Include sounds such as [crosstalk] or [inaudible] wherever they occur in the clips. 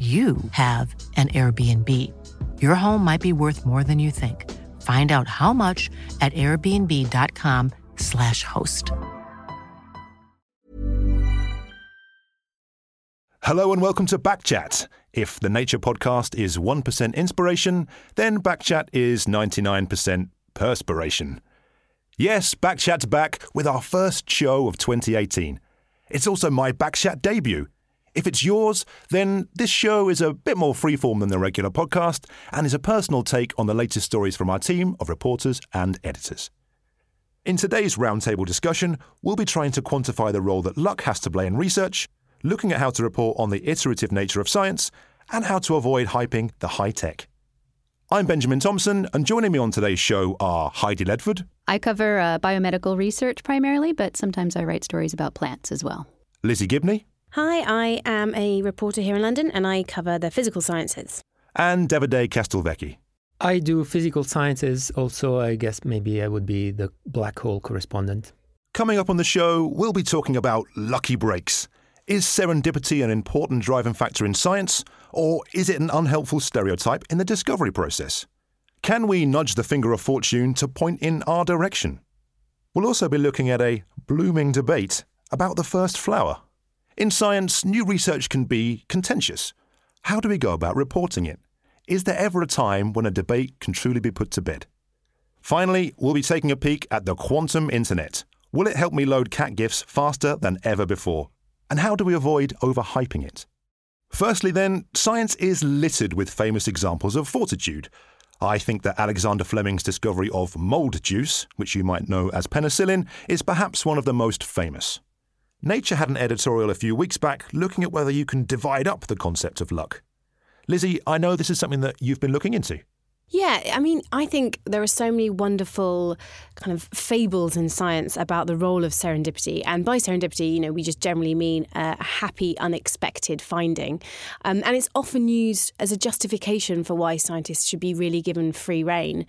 you have an Airbnb. Your home might be worth more than you think. Find out how much at airbnb.com/slash host. Hello and welcome to Backchat. If the Nature podcast is 1% inspiration, then Backchat is 99% perspiration. Yes, Backchat's back with our first show of 2018. It's also my Backchat debut. If it's yours, then this show is a bit more freeform than the regular podcast and is a personal take on the latest stories from our team of reporters and editors. In today's roundtable discussion, we'll be trying to quantify the role that luck has to play in research, looking at how to report on the iterative nature of science, and how to avoid hyping the high tech. I'm Benjamin Thompson, and joining me on today's show are Heidi Ledford. I cover uh, biomedical research primarily, but sometimes I write stories about plants as well. Lizzie Gibney. Hi, I am a reporter here in London and I cover the physical sciences. And Davide Castelvecchi. I do physical sciences. Also, I guess maybe I would be the black hole correspondent. Coming up on the show, we'll be talking about lucky breaks. Is serendipity an important driving factor in science, or is it an unhelpful stereotype in the discovery process? Can we nudge the finger of fortune to point in our direction? We'll also be looking at a blooming debate about the first flower. In science, new research can be contentious. How do we go about reporting it? Is there ever a time when a debate can truly be put to bed? Finally, we'll be taking a peek at the quantum internet. Will it help me load cat gifs faster than ever before? And how do we avoid overhyping it? Firstly, then, science is littered with famous examples of fortitude. I think that Alexander Fleming's discovery of mold juice, which you might know as penicillin, is perhaps one of the most famous. Nature had an editorial a few weeks back looking at whether you can divide up the concept of luck. Lizzie, I know this is something that you've been looking into. Yeah, I mean, I think there are so many wonderful kind of fables in science about the role of serendipity. And by serendipity, you know, we just generally mean a happy, unexpected finding. Um, and it's often used as a justification for why scientists should be really given free rein.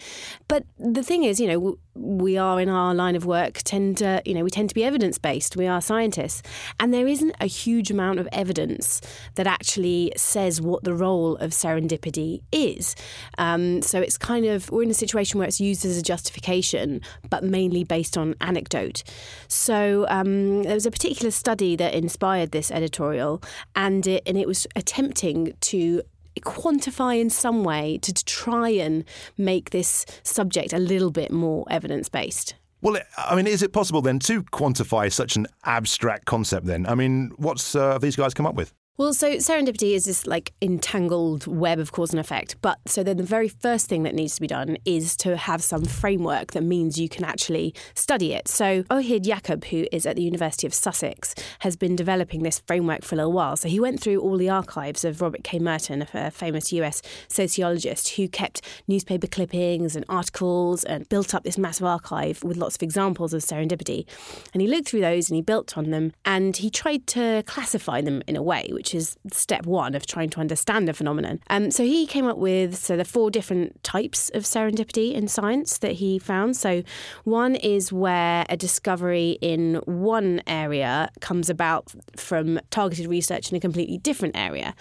But the thing is, you know, we are in our line of work tend to, you know, we tend to be evidence based. We are scientists. And there isn't a huge amount of evidence that actually says what the role of serendipity is. Um, so it's kind of, we're in a situation where it's used as a justification, but mainly based on anecdote. So um, there was a particular study that inspired this editorial, and it, and it was attempting to quantify in some way to, try and make this subject a little bit more evidence based. Well, I mean, is it possible then to quantify such an abstract concept then? I mean, what's uh, these guys come up with? Well, so serendipity is this like entangled web of cause and effect. But so then the very first thing that needs to be done is to have some framework that means you can actually study it. So Ohid Yaqub, who is at the University of Sussex, has been developing this framework for a little while. So he went through all the archives of Robert K. Merton, a famous US sociologist who kept newspaper clippings and articles and built up this massive archive with lots of examples of serendipity. And he looked through those and he built on them and he tried to classify them in a way, which is step one of trying to understand a phenomenon. Um, so he came up with so the four different types of serendipity in science that he found. So one is where a discovery in one area comes about from targeted research in a completely different area.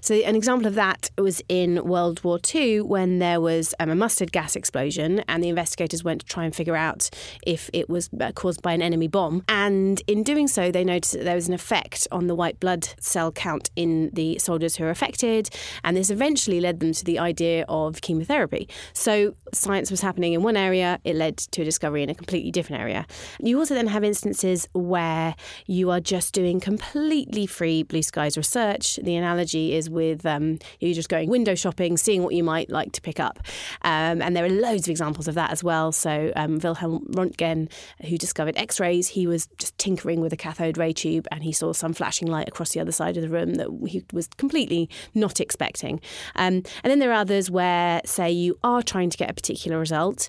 So an example of that was in World War II when there was um, a mustard gas explosion and the investigators went to try and figure out if it was uh, caused by an enemy bomb. And in doing so, they noticed that there was an effect on the white blood cell count count in the soldiers who are affected. And this eventually led them to the idea of chemotherapy. So science was happening in one area, it led to a discovery in a completely different area. You also then have instances where you are just doing completely free blue skies research. The analogy is with um, you're just going window shopping, seeing what you might like to pick up. Um, and there are loads of examples of that as well. So um, Wilhelm Röntgen, who discovered X-rays, he was just tinkering with a cathode ray tube and he saw some flashing light across the other side of the room that he was completely not expecting. Um, and then there are others where, say, you are trying to get a particular result,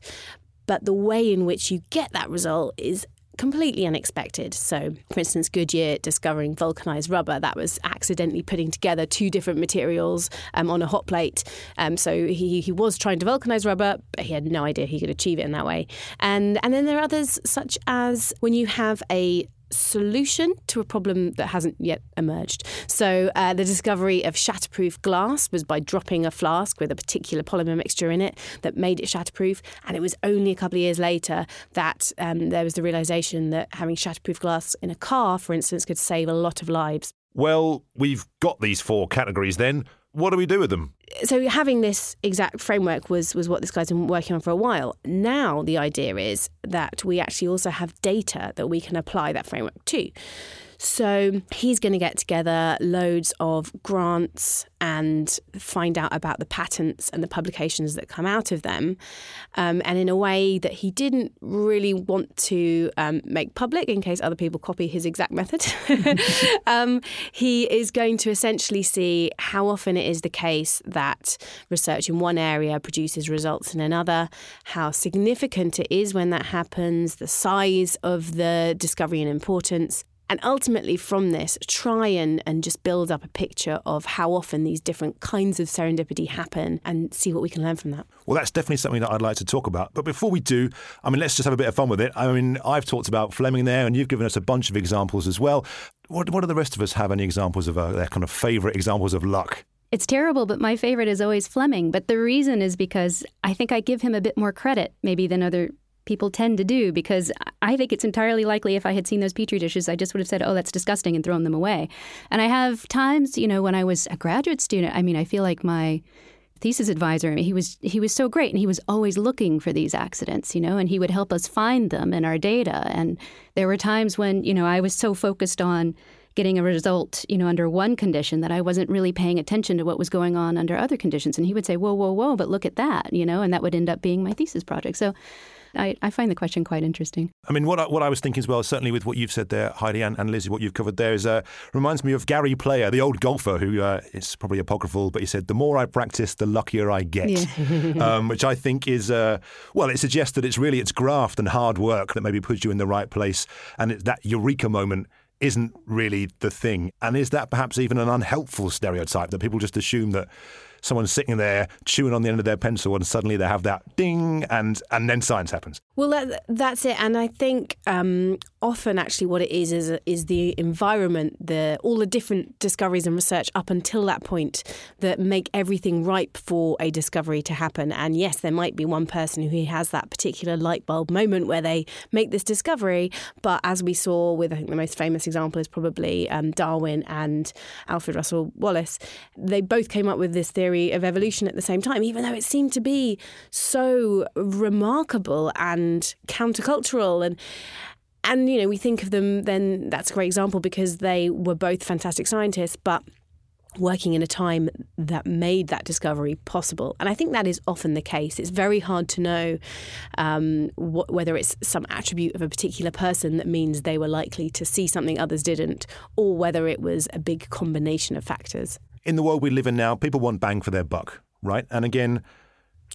but the way in which you get that result is completely unexpected. So, for instance, Goodyear discovering vulcanized rubber, that was accidentally putting together two different materials um, on a hot plate. Um, so he, he was trying to vulcanize rubber, but he had no idea he could achieve it in that way. And, and then there are others, such as when you have a solution to a problem that hasn't yet emerged. So, uh, the discovery of shatterproof glass was by dropping a flask with a particular polymer mixture in it that made it shatterproof. And it was only a couple of years later that um, there was the realization that having shatterproof glass in a car, for instance, could save a lot of lives. Well, we've got these four categories then. What do we do with them? so having this exact framework was was what this guy's been working on for a while. Now the idea is that we actually also have data that we can apply that framework to. So he's going to get together loads of grants and find out about the patents and the publications that come out of them. Um, and in a way that he didn't really want to um, make public in case other people copy his exact method, [laughs] [laughs] um, he is going to essentially see how often it is the case that research in one area produces results in another, how significant it is when that happens, the size of the discovery and importance, and ultimately from this try and, and just build up a picture of how often these different kinds of serendipity happen and see what we can learn from that. Well, that's definitely something that I'd like to talk about. But before we do, I mean, let's just have a bit of fun with it. I mean, I've talked about Fleming there, and you've given us a bunch of examples as well. What, what do the rest of us have any examples of uh, their kind of favourite examples of luck? It's terrible, but my favorite is always Fleming. But the reason is because I think I give him a bit more credit, maybe, than other people tend to do because I think it's entirely likely if I had seen those petri dishes, I just would have said, "Oh, that's disgusting," and thrown them away. And I have times, you know, when I was a graduate student. I mean, I feel like my thesis advisor I mean, he was he was so great and he was always looking for these accidents you know and he would help us find them in our data and there were times when you know I was so focused on getting a result, you know, under one condition that I wasn't really paying attention to what was going on under other conditions. And he would say, "Whoa, whoa, whoa!" But look at that, you know, and that would end up being my thesis project. So I, I find the question quite interesting. I mean, what I, what I was thinking as well, certainly with what you've said there, Heidi and, and Lizzie, what you've covered there is uh, reminds me of Gary Player, the old golfer who uh, is probably apocryphal, but he said, "The more I practice, the luckier I get," yeah. [laughs] [laughs] um, which I think is uh, well, it suggests that it's really it's graft and hard work that maybe puts you in the right place, and it, that eureka moment isn't really the thing. And is that perhaps even an unhelpful stereotype that people just assume that someone's sitting there chewing on the end of their pencil and suddenly they have that ding and and then science happens. Well, that, that's it. And I think um, often actually what it is is is the environment, the all the different discoveries and research up until that point that make everything ripe for a discovery to happen. And yes, there might be one person who has that particular light bulb moment where they make this discovery. But as we saw with I think the most famous example is probably um, Darwin and Alfred Russel Wallace, they both came up with this theory theory of evolution at the same time, even though it seemed to be so remarkable and countercultural and and you know we think of them then that's a great example because they were both fantastic scientists but working in a time that made that discovery possible. And I think that is often the case. It's very hard to know um, wh- whether it's some attribute of a particular person that means they were likely to see something others didn't, or whether it was a big combination of factors in the world we live in now, people want bang for their buck, right? And again,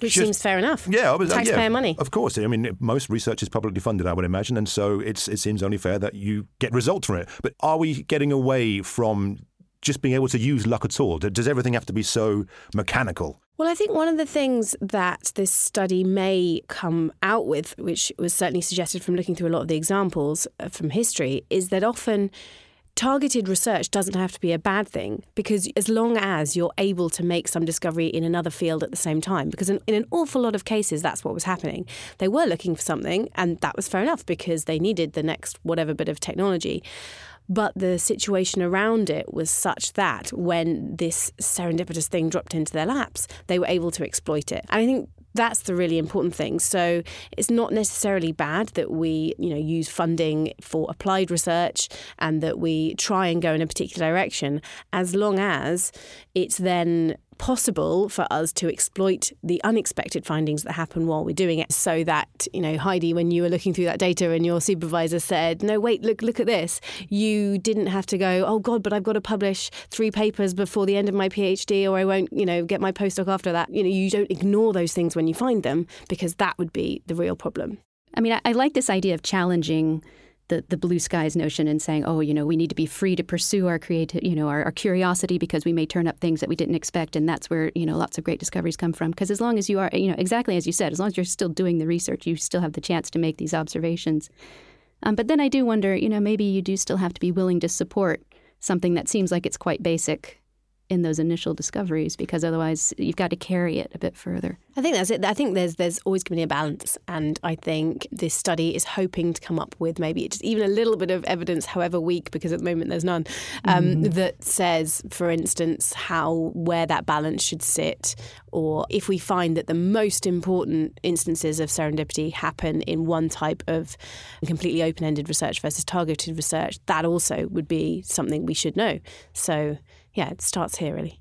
which just, seems fair enough. Yeah, was, taxpayer yeah, money. Of course. I mean, most research is publicly funded, I would imagine, and so it's it seems only fair that you get results from it. But are we getting away from just being able to use luck at all? Does everything have to be so mechanical? Well, I think one of the things that this study may come out with, which was certainly suggested from looking through a lot of the examples uh, from history, is that often targeted research doesn't have to be a bad thing because as long as you're able to make some discovery in another field at the same time, because in, in, an awful lot of cases, that's what was happening. They were looking for something, and that was fair enough because they needed the next whatever bit of technology. but the situation around it was such that when this serendipitous thing dropped into their laps, they were able to exploit it. And I think that's the really important thing. So it's not necessarily bad that we, you know, use funding for applied research and that we try and go in a particular direction as long as it's then possible for us to exploit the unexpected findings that happen while we're doing it so that you know Heidi when you were looking through that data and your supervisor said no wait look look at this you didn't have to go oh god but I've got to publish three papers before the end of my PhD or I won't you know get my postdoc after that. You know you don't ignore those things when you find them because that would be the real problem. I mean I, I like this idea of challenging the, the blue skies notion and saying, oh, you know, we need to be free to pursue our creative, you know, our, our, curiosity because we may turn up things that we didn't expect, and that's where you know lots of great discoveries come from. Because as long as you are, you know, exactly as you said, as long as you're still doing the research, you still have the chance to make these observations. Um, but then I do wonder, you know, maybe you do still have to be willing to support something that seems like it's quite basic in those initial discoveries because otherwise you've got to carry it a bit further. I think that's it. I think there's there's always going to be a balance, and I think this study is hoping to come up with maybe just even a little bit of evidence, however weak, because at the moment there's none, um, mm. that says, for instance, how where that balance should sit, or if we find that the most important instances of serendipity happen in one type of completely open-ended research versus targeted research, that also would be something we should know. So yeah, it starts here really.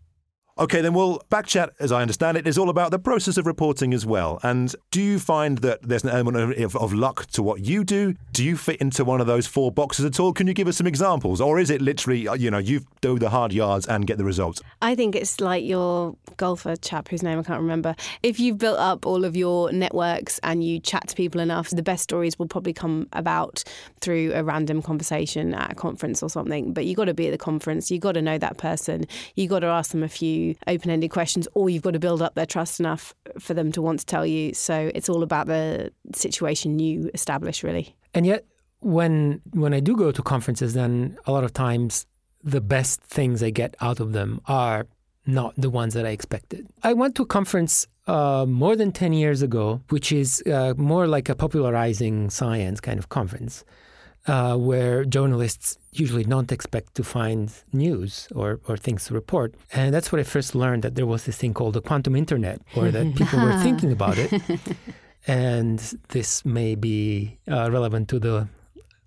Okay, then, well, Backchat, as I understand it, is all about the process of reporting as well. And do you find that there's an element of, of, luck to what you do? Do you fit into one of those four boxes at all? Can you give us some examples? Or is it literally, uh, you know, you do the hard yards and get the results? I think it's like your golfer chap whose name I can't remember. If you've built up all of your networks and you chat to people enough, the best stories will probably come about through a random conversation at a conference or something. But you've got to be at the conference, you've got to know that person, you've got to ask them a few open ended questions, or you've got to build up their trust enough for them to want to tell you. So it's all about the situation you establish, really. And yet, when when I do go to conferences, then a lot of times the best things I get out of them are not the ones that I expected. I went to a conference uh, more than 10 years ago, which is uh, more like a popularizing science kind of conference uh, where journalists usually don't expect to find news or, or things to report. And that's where I first learned that there was this thing called the quantum internet, or that [laughs] people were thinking [laughs] about it. And this may be uh, relevant to the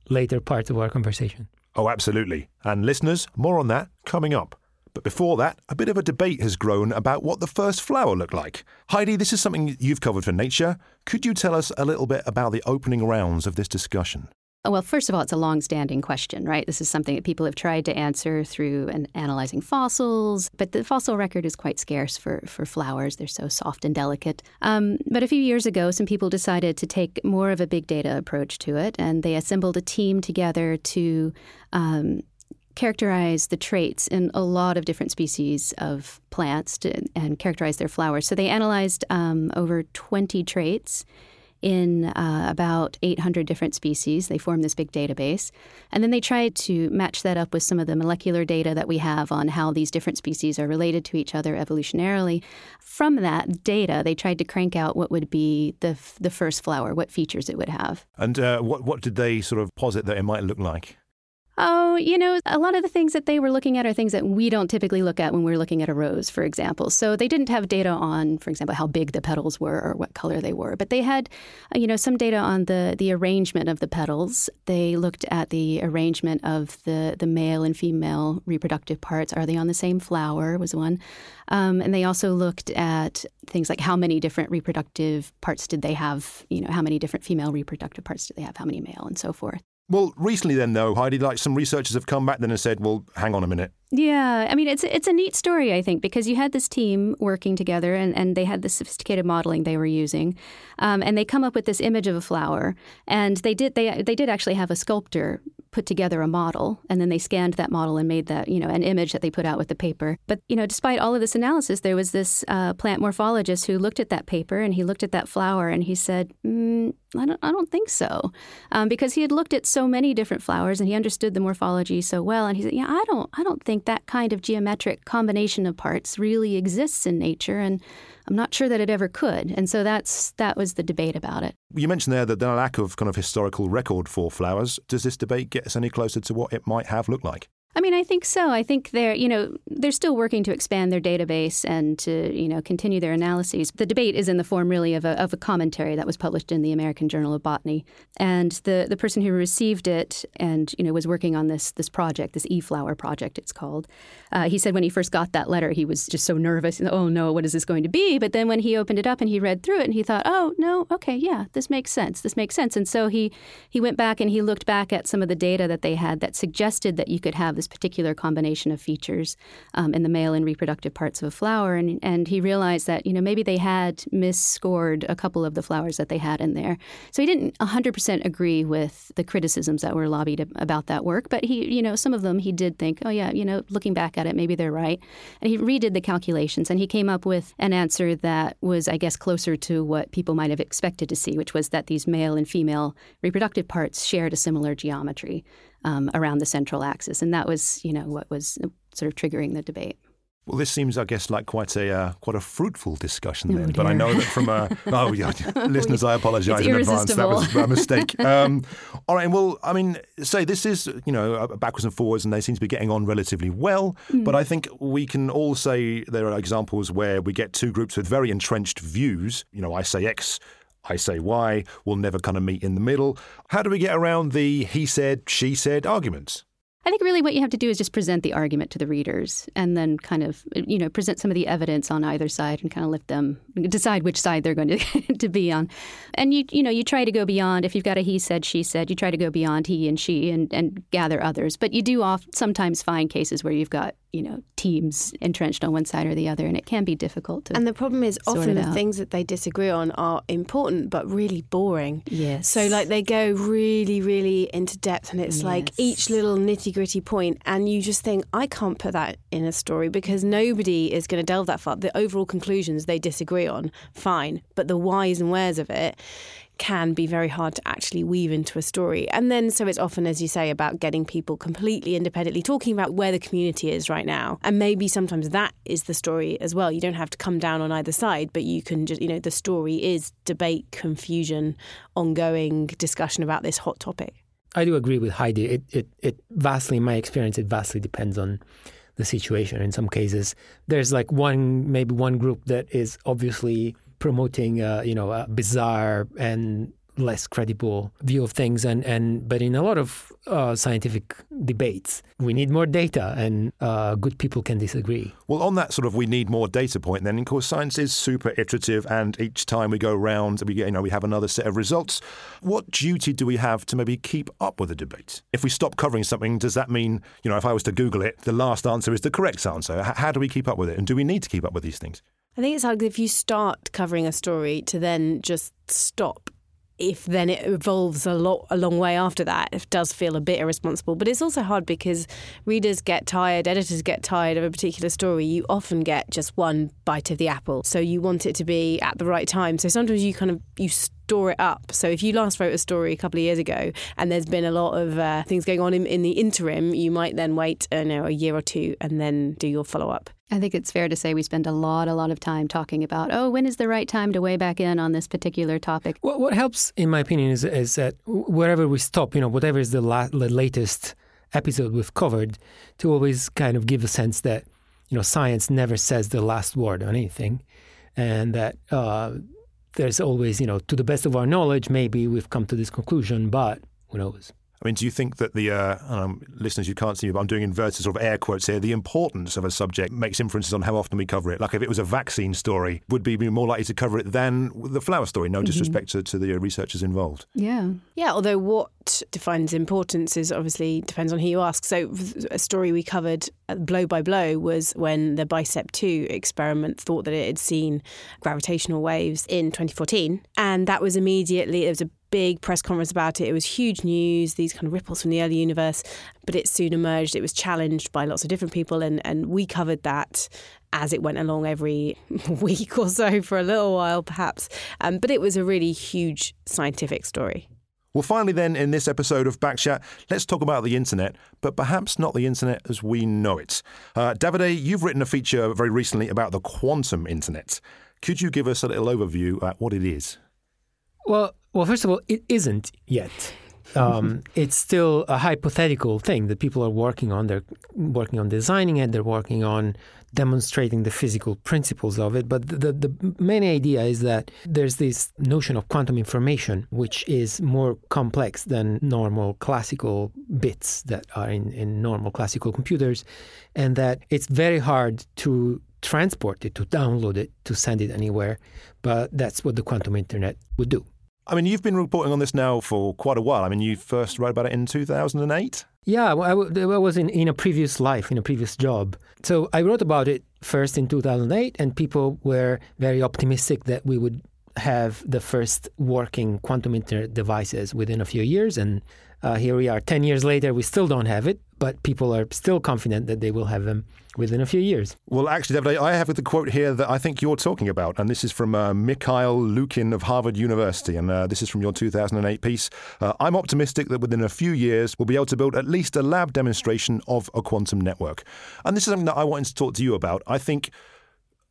later part of our conversation. Oh, absolutely. And listeners, more on that coming up. But before that, a bit of a debate has grown about what the first flower looked like. Heidi, this is something you've covered for Nature. Could you tell us a little bit about the opening rounds of this discussion? Well, first of all, it's a long-standing question, right? This is something that people have tried to answer through an analyzing fossils, but the fossil record is quite scarce for, for flowers. They're so soft and delicate. Um, but a few years ago, some people decided to take more of a big data approach to it, and they assembled a team together to um, characterize the traits in a lot of different species of plants to, and characterize their flowers. So they analyzed um, over 20 traits in uh, about 800 different species. They form this big database. And then they tried to match that up with some of the molecular data that we have on how these different species are related to each other evolutionarily. From that data, they tried to crank out what would be the, the first flower, what features it would have. And uh, what, what did they sort of posit that it might look like? Oh, you know, a lot of the things that they were looking at are things that we don't typically look at when we're looking at a rose, for example. So they didn't have data on, for example, how big the petals were or what color they were, but they had, uh, you know, some data on the the arrangement of the petals. They looked at the arrangement of the the male and female reproductive parts. Are they on the same flower? Was one, um, and they also looked at things like how many different reproductive parts did they have? You know, how many different female reproductive parts did they have? How many male, and so forth. Well, recently then, though, Heidi, like some researchers have come back then and said, well, hang on a minute. Yeah, I mean, it's it's a neat story, I think, because you had this team working together, and, and they had this sophisticated modeling they were using, um, and they come up with this image of a flower, and they did they they did actually have a sculptor put together a model and then they scanned that model and made that you know an image that they put out with the paper. But you know despite all of this analysis there was this uh, plant morphologist who looked at that paper and he looked at that flower and he said mm, I, don't, I don't think so um, because he had looked at so many different flowers and he understood the morphology so well and he said yeah i don't i don't think think that kind of geometric combination of parts really exists in nature, and I'm not sure that it ever could. And so that's that was the debate about it. You mentioned there that the lack of kind of historical record for flowers. Does this debate get us any closer to what it might have looked like? I mean, I think so. I think they're, you know, they're still working to expand their database and to, you know, continue their analyses. The debate is in the form really of a, of a commentary that was published in the American Journal of Botany. And the, the person who received it and, you know, was working on this this project, this e-flower project it's called, uh, he said when he first got that letter, he was just so nervous. Oh, no, what is this going to be? But then when he opened it up and he read through it and he thought, oh, no, okay, yeah, this makes sense. This makes sense. And so he, he went back and he looked back at some of the data that they had that suggested that you could have this particular combination of features um, in the male and reproductive parts of a flower. And, and he realized that, you know, maybe they had misscored a couple of the flowers that they had in there. So he didn't 100% agree with the criticisms that were lobbied about that work. But he, you know, some of them he did think, oh, yeah, you know, looking back at it, maybe they're right. And he redid the calculations and he came up with an answer that was, I guess, closer to what people might have expected to see, which was that these male and female reproductive parts shared a similar geometry um, around the central axis, and that was, you know, what was sort of triggering the debate. Well, this seems, I guess, like quite a uh, quite a fruitful discussion then. Oh, but I know that from uh, [laughs] oh yeah, [laughs] [laughs] listeners, I apologise in advance. That was a mistake. Um, all right. Well, I mean, say this is you know backwards and forwards, and they seem to be getting on relatively well. Mm. But I think we can all say there are examples where we get two groups with very entrenched views. You know, I say X, I say why, we'll never kind of meet in the middle. How do we get around the he said, she said arguments? I think really what you have to do is just present the argument to the readers and then kind of, you know, present some of the evidence on either side and kind of let them decide which side they're going [laughs] to, to be on. And you, you know, you try to go beyond, if you've got a he said, she said, you try to go beyond he and she and, and gather others. But you do off, sometimes find cases where you've got you know teams entrenched on one side or the other and it can be difficult to and the problem is often the things that they disagree on are important but really boring. Yes. So like they go really really into depth and it's yes. like each little nitty gritty point and you just think i can't put that in a story because nobody is going to delve that far. The overall conclusions they disagree on fine but the whys and wheres of it can be very hard to actually weave into a story. And then, so it's often, as you say, about getting people completely independently talking about where the community is right now. And maybe sometimes that is the story as well. You don't have to come down on either side, but you can just, you know, the story is debate, confusion, ongoing discussion about this hot topic. I do agree with Heidi. It, it, it vastly, in my experience, it vastly depends on the situation. In some cases, there's like one, maybe one group that is obviously promoting, uh, you know, a bizarre and less credible view of things. And, and but in a lot of uh, scientific debates, we need more data, and uh, good people can disagree. Well, on that sort of we need more data point, then, of course, science is super iterative, and each time we go round, we get, you know, we have another set of results. What duty do we have to maybe keep up with the debate? If we stop covering something, does that mean, you know, if I was to Google it, the last answer is the correct answer? How do we keep up with it, and do we need to keep up with these things? I think it's hard if you start covering a story to then just stop. If then it evolves a lot a long way after that, it does feel a bit irresponsible. But it's also hard because readers get tired, editors get tired of a particular story. You often get just one bite of the apple, so you want it to be at the right time. So sometimes you kind of you store it up. So if you last wrote a story a couple of years ago and there's been a lot of uh, things going on in, in, the interim, you might then wait, uh, know, a year or two and then do your follow up. I think it's fair to say we spend a lot, a lot of time talking about, oh, when is the right time to weigh back in on this particular topic? What, what helps, in my opinion, is, is that wherever we stop, you know, whatever is the, la- the latest episode we've covered, to always kind of give a sense that, you know, science never says the last word on anything, and that uh, there's always, you know, to the best of our knowledge, maybe we've come to this conclusion, but who knows? I mean, do you think that the uh, um, listeners, you can't see me, but I'm doing inverted sort of air quotes here. The importance of a subject makes inferences on how often we cover it. Like if it was a vaccine story, would be more likely to cover it than the flower story. No mm-hmm. disrespect to, to, the researchers involved. Yeah, yeah. Although what defines importance is obviously depends on who you ask. So a story we covered uh, blow by blow was when the BICEP2 experiment thought that it had seen gravitational waves in 2014, and that was immediately there was a big press conference about it. It was huge news, these kind of ripples from the early universe, but it soon emerged. It was challenged by lots of different people, and, and we covered that as it went along every [laughs] week or so for a little while, perhaps. Um, but it was a really huge scientific story. Well, finally, then, in this episode of Backchat, let's talk about the internet, but perhaps not the internet as we know it. Uh, Davide, you've written a feature very recently about the quantum internet. Could you give us a little overview at what it is? Well, well, first of all, it isn't yet. Um, it's still a hypothetical thing that people are working on. They're working on designing it. They're working on demonstrating the physical principles of it. But the, the main idea is that there's this notion of quantum information, which is more complex than normal classical bits that are in, in normal classical computers, and that it's very hard to transport it, to download it, to send it anywhere. But that's what the quantum internet would do. I mean, you've been reporting on this now for quite a while. I mean, you first wrote about it in 2008. Yeah, I, was in, in a previous life, in a previous job. So I wrote about it first in 2008, and people were very optimistic that we would have the first working quantum internet devices within a few years. And uh, here we are, 10 years later, we still don't have it, but people are still confident that they will have them within a few years. Well, actually, David, I have with the quote here that I think you're talking about, and this is from uh, Mikhail Lukin of Harvard University, and uh, this is from your 2008 piece. Uh, I'm optimistic that within a few years we'll be able to build at least a lab demonstration of a quantum network. And this is something that I wanted to talk to you about. I think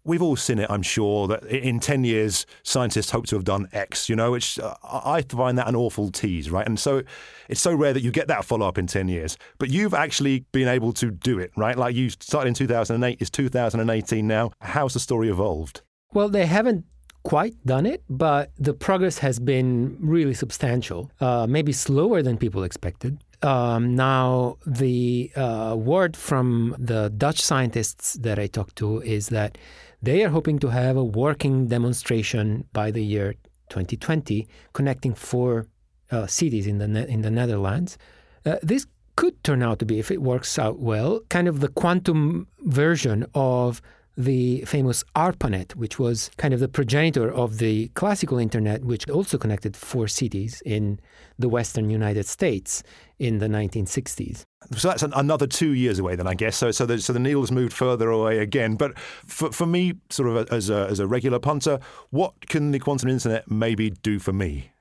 we've all seen it, I'm sure, that in 10 years, scientists hope to have done X, you know, which uh, I find that an awful tease, right? And so it's so rare that you get that follow up in 10 years. But you've actually been able to do it, right? Like you started in 2008, it's 2018 now. How's the story evolved? Well, they haven't quite done it, but the progress has been really substantial, uh, maybe slower than people expected. Um, now, the uh, word from the Dutch scientists that I talked to is that they are hoping to have a working demonstration by the year 2020, connecting four uh, cities in the ne- in the Netherlands. Uh, this could turn out to be, if it works out well, kind of the quantum version of the famous ARPANET, which was kind of the progenitor of the classical internet, which also connected four cities in the western United States in the 1960s. So that's another two years away, then I guess. So, so the, so the needle has moved further away again. But for, for me, sort of as a, as a regular punter, what can the quantum internet maybe do for me?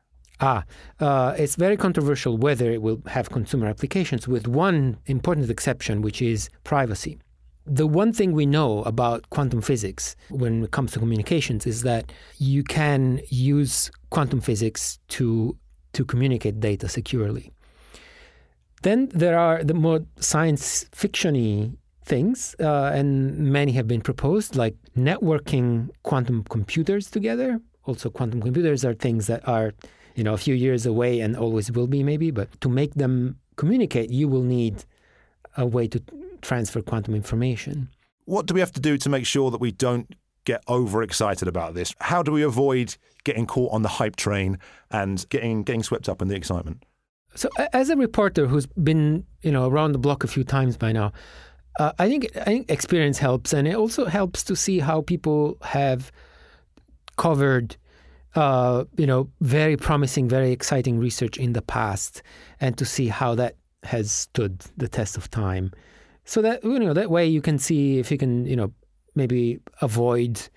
Ah, uh, it's very controversial whether it will have consumer applications, with one important exception, which is privacy. The one thing we know about quantum physics when it comes to communications is that you can use quantum physics to, to communicate data securely. Then there are the more science fictiony things, uh, and many have been proposed, like networking quantum computers together. Also, quantum computers are things that are, you know, a few years away and always will be, maybe. But to make them communicate, you will need a way to transfer quantum information. What do we have to do to make sure that we don't get overexcited about this? How do we avoid getting caught on the hype train and getting getting swept up in the excitement? So, as a reporter who's been you know around the block a few times by now, uh, I think I think experience helps, and it also helps to see how people have covered. Uh, you know, very promising, very exciting research in the past, and to see how that has stood the test of time. So that you know that way you can see if you can you know maybe avoid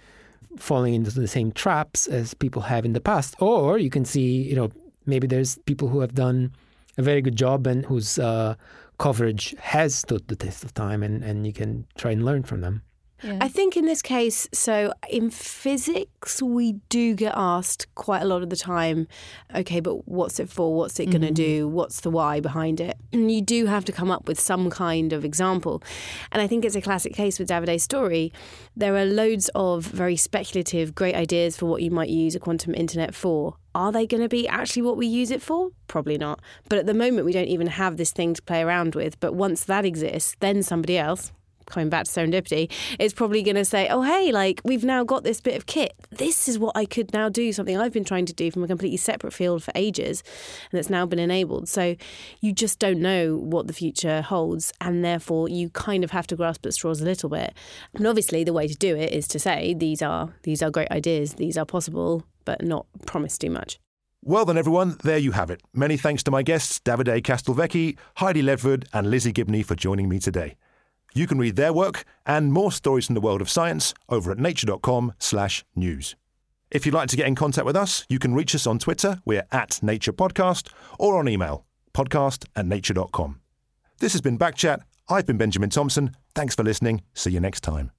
falling into the same traps as people have in the past, or you can see you know maybe there's people who have done a very good job and whose uh, coverage has stood the test of time, and, and you can try and learn from them. Yeah. I think in this case, so in physics, we do get asked quite a lot of the time, okay, but what's it for? What's it going to mm-hmm. do? What's the why behind it? And you do have to come up with some kind of example. And I think it's a classic case with Davide's story. There are loads of very speculative, great ideas for what you might use a quantum internet for. Are they going to be actually what we use it for? Probably not. But at the moment, we don't even have this thing to play around with. But once that exists, then somebody else, coming back to serendipity, is probably going to say, oh, hey, like we've now got this bit of kit. This is what I could now do, something I've been trying to do from a completely separate field for ages, and it's now been enabled. So you just don't know what the future holds, and therefore you kind of have to grasp at straws a little bit. And obviously, the way to do it is to say, these are, these are great ideas, these are possible, but not promise too much. Well, then, everyone, there you have it. Many thanks to my guests, Davide Castelvecchi, Heidi Ledford, and Lizzie Gibney for joining me today. You can read their work and more stories from the world of science over at nature.com/news. If you'd like to get in contact with us, you can reach us on Twitter. We're at Nature Podcast or on email podcast at nature.com. This has been Backchat. I've been Benjamin Thompson. Thanks for listening. See you next time.